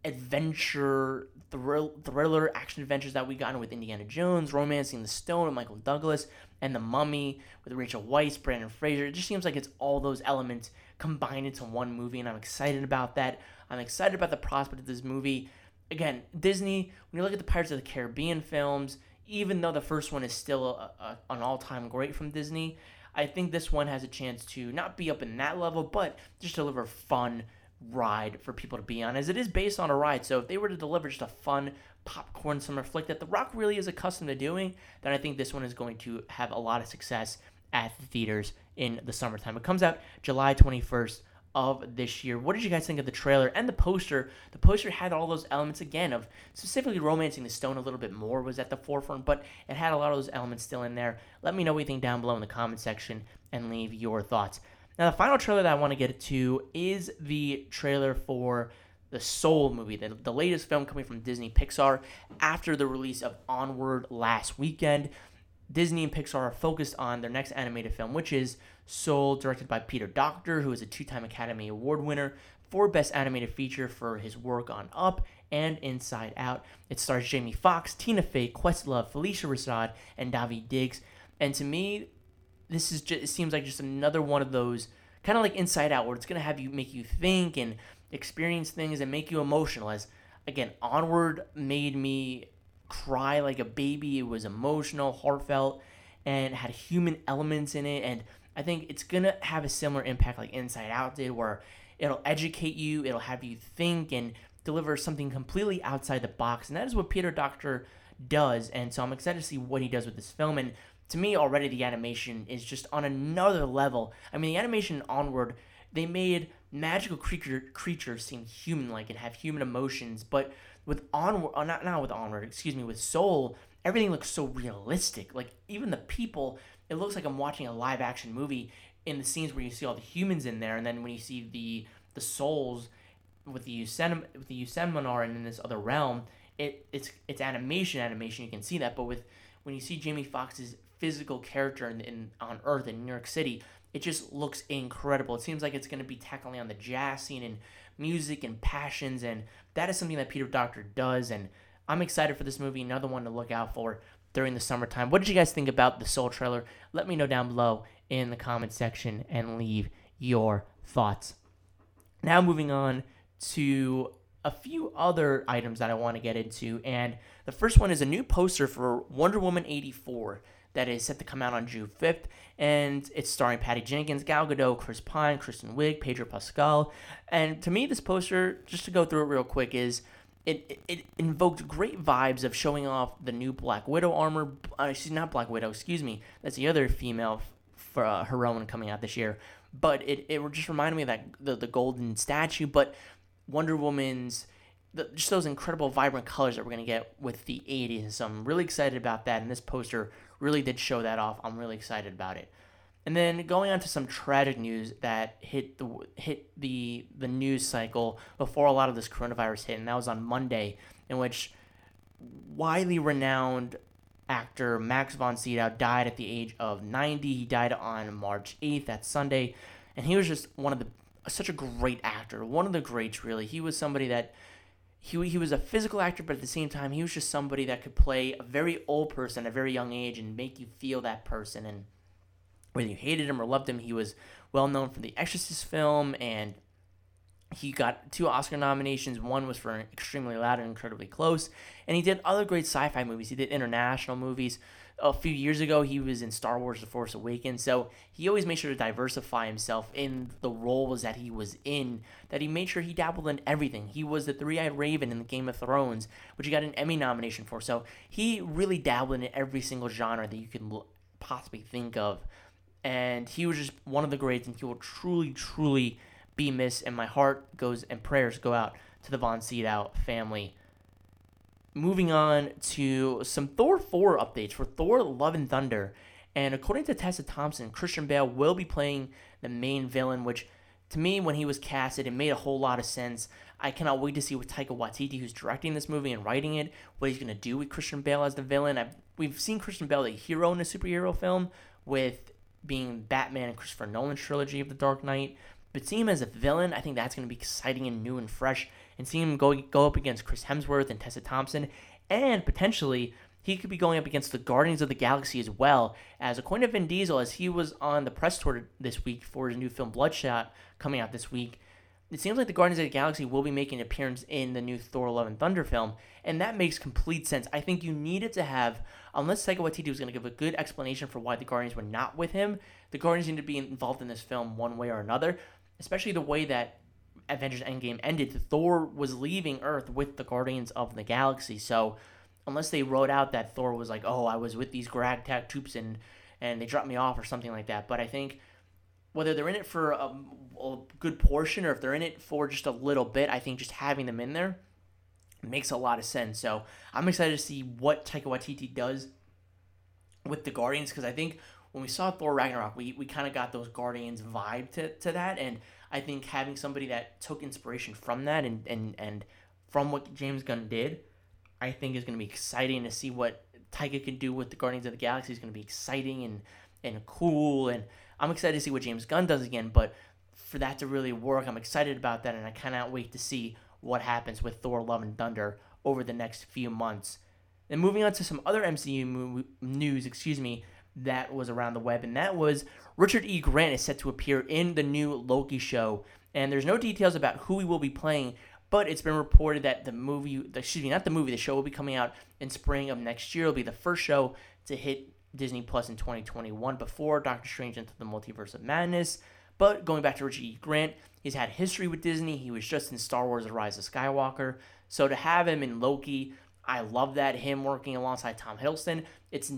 A: adventure thrill, thriller action adventures that we got with Indiana Jones, Romancing the Stone with Michael Douglas, and The Mummy with Rachel Weisz, Brendan Fraser. It just seems like it's all those elements combined into one movie, and I'm excited about that. I'm excited about the prospect of this movie. Again, Disney, when you look at the Pirates of the Caribbean films, even though the first one is still a, a, an all time great from Disney, I think this one has a chance to not be up in that level, but just deliver a fun ride for people to be on, as it is based on a ride. So if they were to deliver just a fun popcorn summer flick that The Rock really is accustomed to doing, then I think this one is going to have a lot of success at the theaters in the summertime. It comes out July 21st of this year. What did you guys think of the trailer and the poster? The poster had all those elements again of specifically romancing the stone a little bit more was at the forefront, but it had a lot of those elements still in there. Let me know what you think down below in the comment section and leave your thoughts. Now, the final trailer that I want to get to is the trailer for the Soul movie, the, the latest film coming from Disney Pixar after the release of Onward last weekend. Disney and Pixar are focused on their next animated film, which is Soul, directed by Peter Docter, who is a two time Academy Award winner for Best Animated Feature for his work on Up and Inside Out. It stars Jamie Foxx, Tina Fey, Questlove, Phylicia Rashad, and Daveed Diggs. And to me, this is just it seems like just another one of those kind of like Inside Out, where it's gonna have you make you think and experience things and make you emotional. As again, Onward made me cry like a baby. It was emotional, heartfelt, and had human elements in it. And I think it's gonna have a similar impact like Inside Out did, where it'll educate you, it'll have you think and deliver something completely outside the box. And that is what Peter Docter does. And so I'm excited to see what he does with this film. And to me, already the animation is just on another level. I mean, the animation onward, they made magical creature creatures seem human like and have human emotions, but with onward, uh, not not with onward, excuse me, with soul, everything looks so realistic. Like even the people, it looks like I'm watching a live action movie in the scenes where you see all the humans in there, and then when you see the the souls with the Usen with the You Seminar and in this other realm, it it's it's animation animation. You can see that, but with when you see Jamie Foxx's physical character in, in on Earth in New York City, it just looks incredible. It seems like it's going to be tackling on the jazz scene and music and passions, and that is something that Peter Docter does. And I'm excited for this movie. Another one to look out for during the summertime. What did you guys think about the Soul trailer? Let me know down below in the comment section and leave your thoughts. Now, moving on to a few other items that I want to get into, and the first one is a new poster for Wonder Woman 84 that is set to come out on June 5th, and it's starring Patty Jenkins, Gal Gadot, Chris Pine, Kristen Wiig, Pedro Pascal. And to me, this poster, just to go through it real quick, is it, it, invoked great vibes of showing off the new Black Widow armor. Uh, she's not Black Widow, excuse me. That's the other female for uh, heroine coming out this year. But it, it just reminded me of that the, the golden statue, but Wonder Woman's the, just those incredible vibrant colors that we're to get with the 80s. So I'm really excited about that. And this poster really did show that off. I'm really excited about it. And then going on to some tragic news that hit the hit the the news cycle before a lot of this coronavirus hit, and that was on Monday, in which widely renowned actor Max von Sydow died at the age of 90. He died on March 8th, that Sunday, and he was just one of the such a great actor, one of the greats really. He was somebody that he, he was a physical actor, but at the same time, he was just somebody that could play a very old person at a very young age and make you feel that person. And whether you hated him or loved him, he was well known for the Exorcist film, and he got two Oscar nominations. One was for Extremely Loud and Incredibly Close, and he did other great sci-fi movies. He did international movies a few years ago he was in Star Wars The Force Awakens, so he always made sure to diversify himself in the roles that he was in, that he made sure he dabbled in everything. He was the three-eyed raven in the Game of Thrones, which he got an Emmy nomination for. So he really dabbled in every single genre that you can possibly think of. And he was just one of the greats, and he will truly, truly be missed. And my heart goes and prayers go out to the Von Sydow family. Moving on to some Thor 4 updates for Thor Love and Thunder. And according to Tessa Thompson, Christian Bale will be playing the main villain, which to me, when he was casted, it made a whole lot of sense. I cannot wait to see what Taika Waititi, who's directing this movie and writing it, what he's going to do with Christian Bale as the villain. I've, we've seen Christian Bale, a hero in a superhero film, with being Batman and Christopher Nolan's trilogy of The Dark Knight. But seeing him as a villain, I think that's going to be exciting and new and fresh. And seeing him go go up against Chris Hemsworth and Tessa Thompson, and potentially he could be going up against the Guardians of the Galaxy as well. As according to Vin Diesel, as he was on the press tour this week for his new film Bloodshot coming out this week, it seems like the Guardians of the Galaxy will be making an appearance in the new Thor: Love and Thunder film, and that makes complete sense. I think you needed to have, unless Taika Waititi was going to give a good explanation for why the Guardians were not with him, the Guardians need to be involved in this film one way or another. Especially the way that Avengers Endgame ended, Thor was leaving Earth with the Guardians of the Galaxy. So unless they wrote out that Thor was like, "Oh, I was with these Ragtag troops and and they dropped me off" or something like that, but I think whether they're in it for a, a, good portion or if they're in it for just a little bit, I think just having them in there makes a lot of sense. So I'm excited to see what Taika Waititi does with the Guardians because I think when we saw Thor Ragnarok, we, we kind of got those Guardians vibe to, to that. And I think having somebody that took inspiration from that and, and, and from what James Gunn did, I think is going to be exciting to see what Taika can do with the Guardians of the Galaxy is going to be exciting and, and cool. And I'm excited to see what James Gunn does again, but for that to really work, I'm excited about that, and I cannot wait to see what happens with Thor: Love and Thunder over the next few months. Then moving on to some other MCU news, excuse me, that was around the web, and that was Richard E. Grant is set to appear in the new Loki show, and there's no details about who he will be playing, but it's been reported that the movie, excuse me, not the movie, the show will be coming out in spring of next year. It'll be the first show to hit Disney Plus in 2021 before Doctor Strange into the Multiverse of Madness. But going back to Richard E. Grant, he's had history with Disney. He was just in Star Wars The Rise of Skywalker. So to have him in Loki, I love that. Him working alongside Tom Hiddleston. It's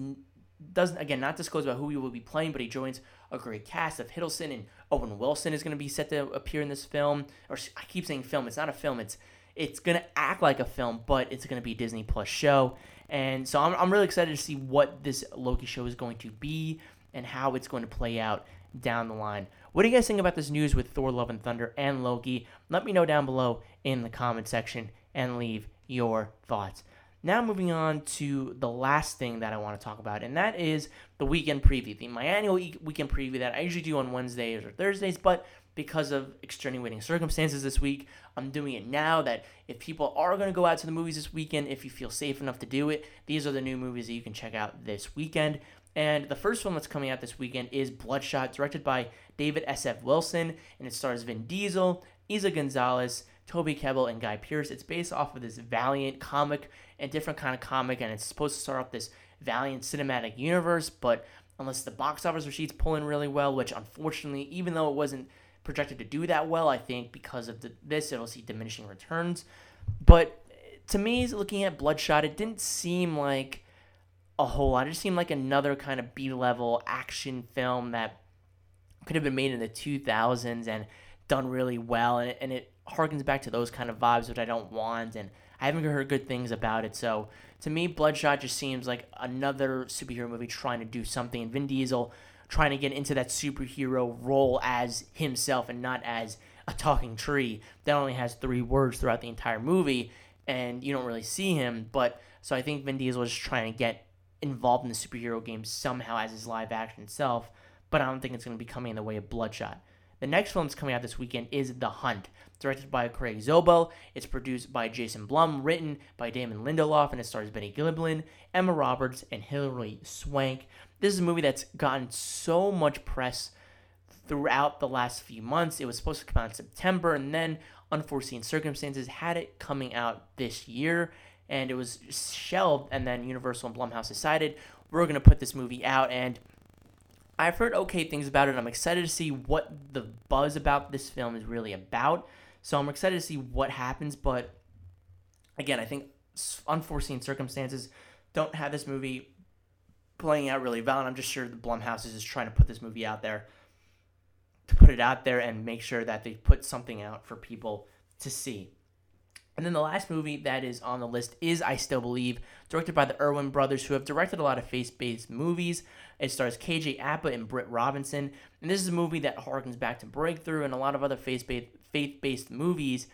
A: doesn't again not disclose about who he will be playing, but he joins a great cast of Hiddleston and Owen Wilson is going to be set to appear in this film. Or I keep saying film. It's not a film. It's it's going to act like a film, but it's going to be Disney Plus show. And so I'm, I'm really excited to see what this Loki show is going to be and how it's going to play out down the line. What do you guys think about this news with Thor Love and Thunder and Loki? Let me know down below in the comment section and leave your thoughts. Now, moving on to the last thing that I want to talk about, and that is the weekend preview, the, my annual weekend preview that I usually do on Wednesdays or Thursdays, but because of extenuating circumstances this week. I'm doing it now that if people are going to go out to the movies this weekend, if you feel safe enough to do it, these are the new movies that you can check out this weekend. And the first one that's coming out this weekend is Bloodshot, directed by David S.F. Wilson, and it stars Vin Diesel, Eiza Gonzalez, Toby Kebbell, and Guy Pearce. It's based off of this Valiant comic and different kind of comic, and it's supposed to start off this Valiant cinematic universe, but unless the box office receipts pull in really well, which unfortunately, even though it wasn't projected to do that well. I think because of the, this, it'll see diminishing returns. But to me, looking at Bloodshot, it didn't seem like a whole lot. It just seemed like another kind of B level action film that could have been made in the 2000s and done really well. And it, and it harkens back to those kind of vibes, which I don't want. And I haven't heard good things about it. So to me, Bloodshot just seems like another superhero movie trying to do something. And Vin Diesel trying to get into that superhero role as himself and not as a talking tree that only has three words throughout the entire movie and you don't really see him. But so I think Vin Diesel is trying to get involved in the superhero game somehow as his live action self, but I don't think it's going to be coming in the way of Bloodshot. The next film that's coming out this weekend is The Hunt, directed by Craig Zobel. It's produced by Jason Blum, written by Damon Lindelof, and it stars Betty Gilpin, Emma Roberts, and Hilary Swank. This is a movie that's gotten so much press throughout the last few months. It was supposed to come out in September, and then unforeseen circumstances had it coming out this year, and it was shelved. And then Universal and Blumhouse decided we're going to put this movie out, and I've heard okay things about it. I'm excited to see what the buzz about this film is really about. So I'm excited to see what happens. But again, I think unforeseen circumstances don't have this movie playing out really well. And I'm just sure the Blumhouse is just trying to put this movie out there to put it out there and make sure that they put something out for people to see. And then the last movie that is on the list is I Still Believe, directed by the Erwin brothers, who have directed a lot of faith based movies. It stars KJ Apa and Britt Robinson. And this is a movie that harkens back to Breakthrough and a lot of other faith based movies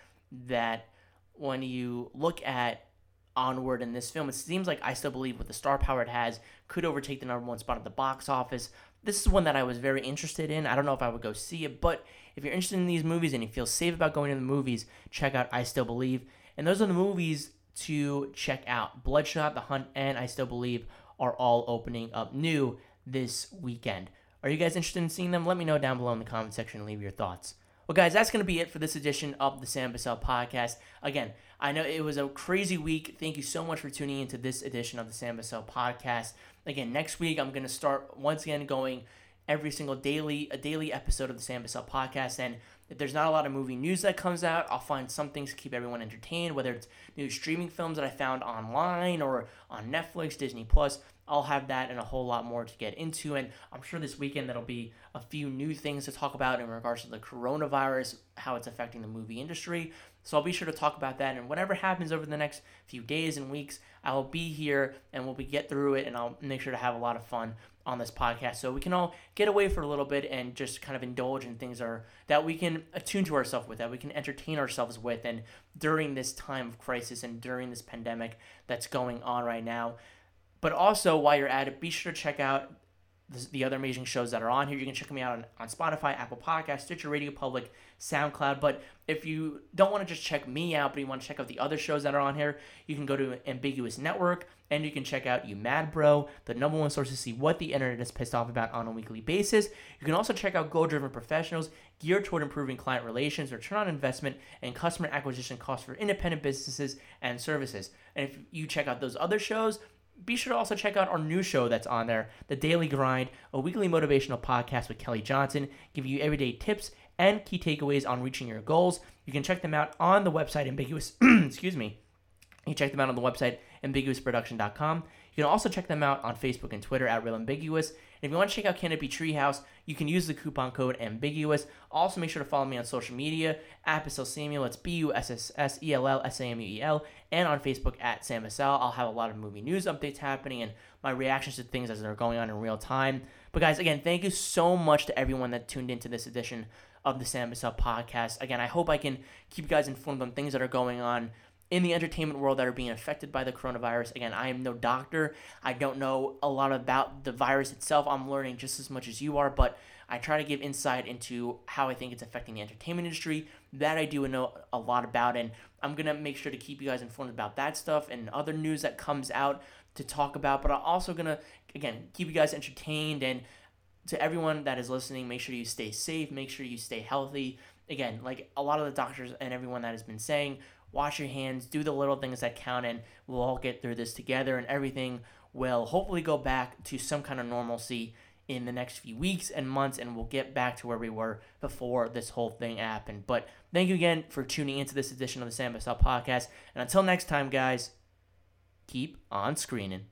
A: that when you look at onward in this film, it seems like I Still Believe, with the star power it has, could overtake the number one spot at the box office. This is one that I was very interested in. I don't know if I would go see it, but if you're interested in these movies and you feel safe about going to the movies, check out I Still Believe. And those are the movies to check out. Bloodshot, The Hunt, and I Still Believe are all opening up new this weekend. Are you guys interested in seeing them? Let me know down below in the comment section and leave your thoughts. Well, guys, that's going to be it for this edition of the Sam Bussell podcast. Again, I know it was a crazy week. Thank you so much for tuning into this edition of the Sam Bussell podcast. Again, next week I'm going to start once again going every single daily a daily episode of the Sam Bussell podcast. And if there's not a lot of movie news that comes out, I'll find some things to keep everyone entertained, whether it's new streaming films that I found online or on Netflix, Disney Plus. I'll have that and a whole lot more to get into. And I'm sure this weekend there'll be a few new things to talk about in regards to the coronavirus, how it's affecting the movie industry. So I'll be sure to talk about that. And whatever happens over the next few days and weeks, I will be here and we'll be get through it and I'll make sure to have a lot of fun on this podcast. So we can all get away for a little bit and just kind of indulge in things are that we can attune to ourselves with that we can entertain ourselves with. And during this time of crisis and during this pandemic that's going on right now but also, while you're at it, be sure to check out the, the other amazing shows that are on here. You can check me out on, on Spotify, Apple Podcast, Stitcher Radio Public, SoundCloud. But if you don't want to just check me out, but you want to check out the other shows that are on here, you can go to Ambiguous Network and you can check out You Mad Bro, the number one source to see what the internet is pissed off about on a weekly basis. You can also check out Goal Driven Professionals, geared toward improving client relations, return on investment, and customer acquisition costs for independent businesses and services. And if you check out those other shows, be sure to also check out our new show that's on there, The Daily Grind, a weekly motivational podcast with Kelly Johnson, giving you everyday tips and key takeaways on reaching your goals. You can check them out on the website ambiguous excuse me. You check them out on the website ambiguousproduction.com. You can also check them out on Facebook and Twitter at Real Ambiguous. If you want to check out Canopy Treehouse, you can use the coupon code Ambiguous. Also, make sure to follow me on social media at Bussell Samuel. It's B U S S S E L L S A M U E L. And on Facebook at Sam Bussell. I'll have a lot of movie news updates happening and my reactions to things as they're going on in real time. But, guys, again, thank you so much to everyone that tuned into this edition of the Sam Bussell podcast. Again, I hope I can keep you guys informed on things that are going on in the entertainment world that are being affected by the coronavirus. Again, I am no doctor. I don't know a lot about the virus itself. I'm learning just as much as you are, but I try to give insight into how I think it's affecting the entertainment industry. That I do know a lot about, and I'm gonna make sure to keep you guys informed about that stuff and other news that comes out to talk about. But I'm also gonna again keep you guys entertained and to everyone that is listening, make sure you stay safe, make sure you stay healthy. Again, like a lot of the doctors and everyone that has been saying, wash your hands, do the little things that count, and we'll all get through this together, and everything will hopefully go back to some kind of normalcy in the next few weeks and months, and we'll get back to where we were before this whole thing happened. But thank you again for tuning into this edition of the Sam Bussell podcast, and until next time, guys, keep on screening.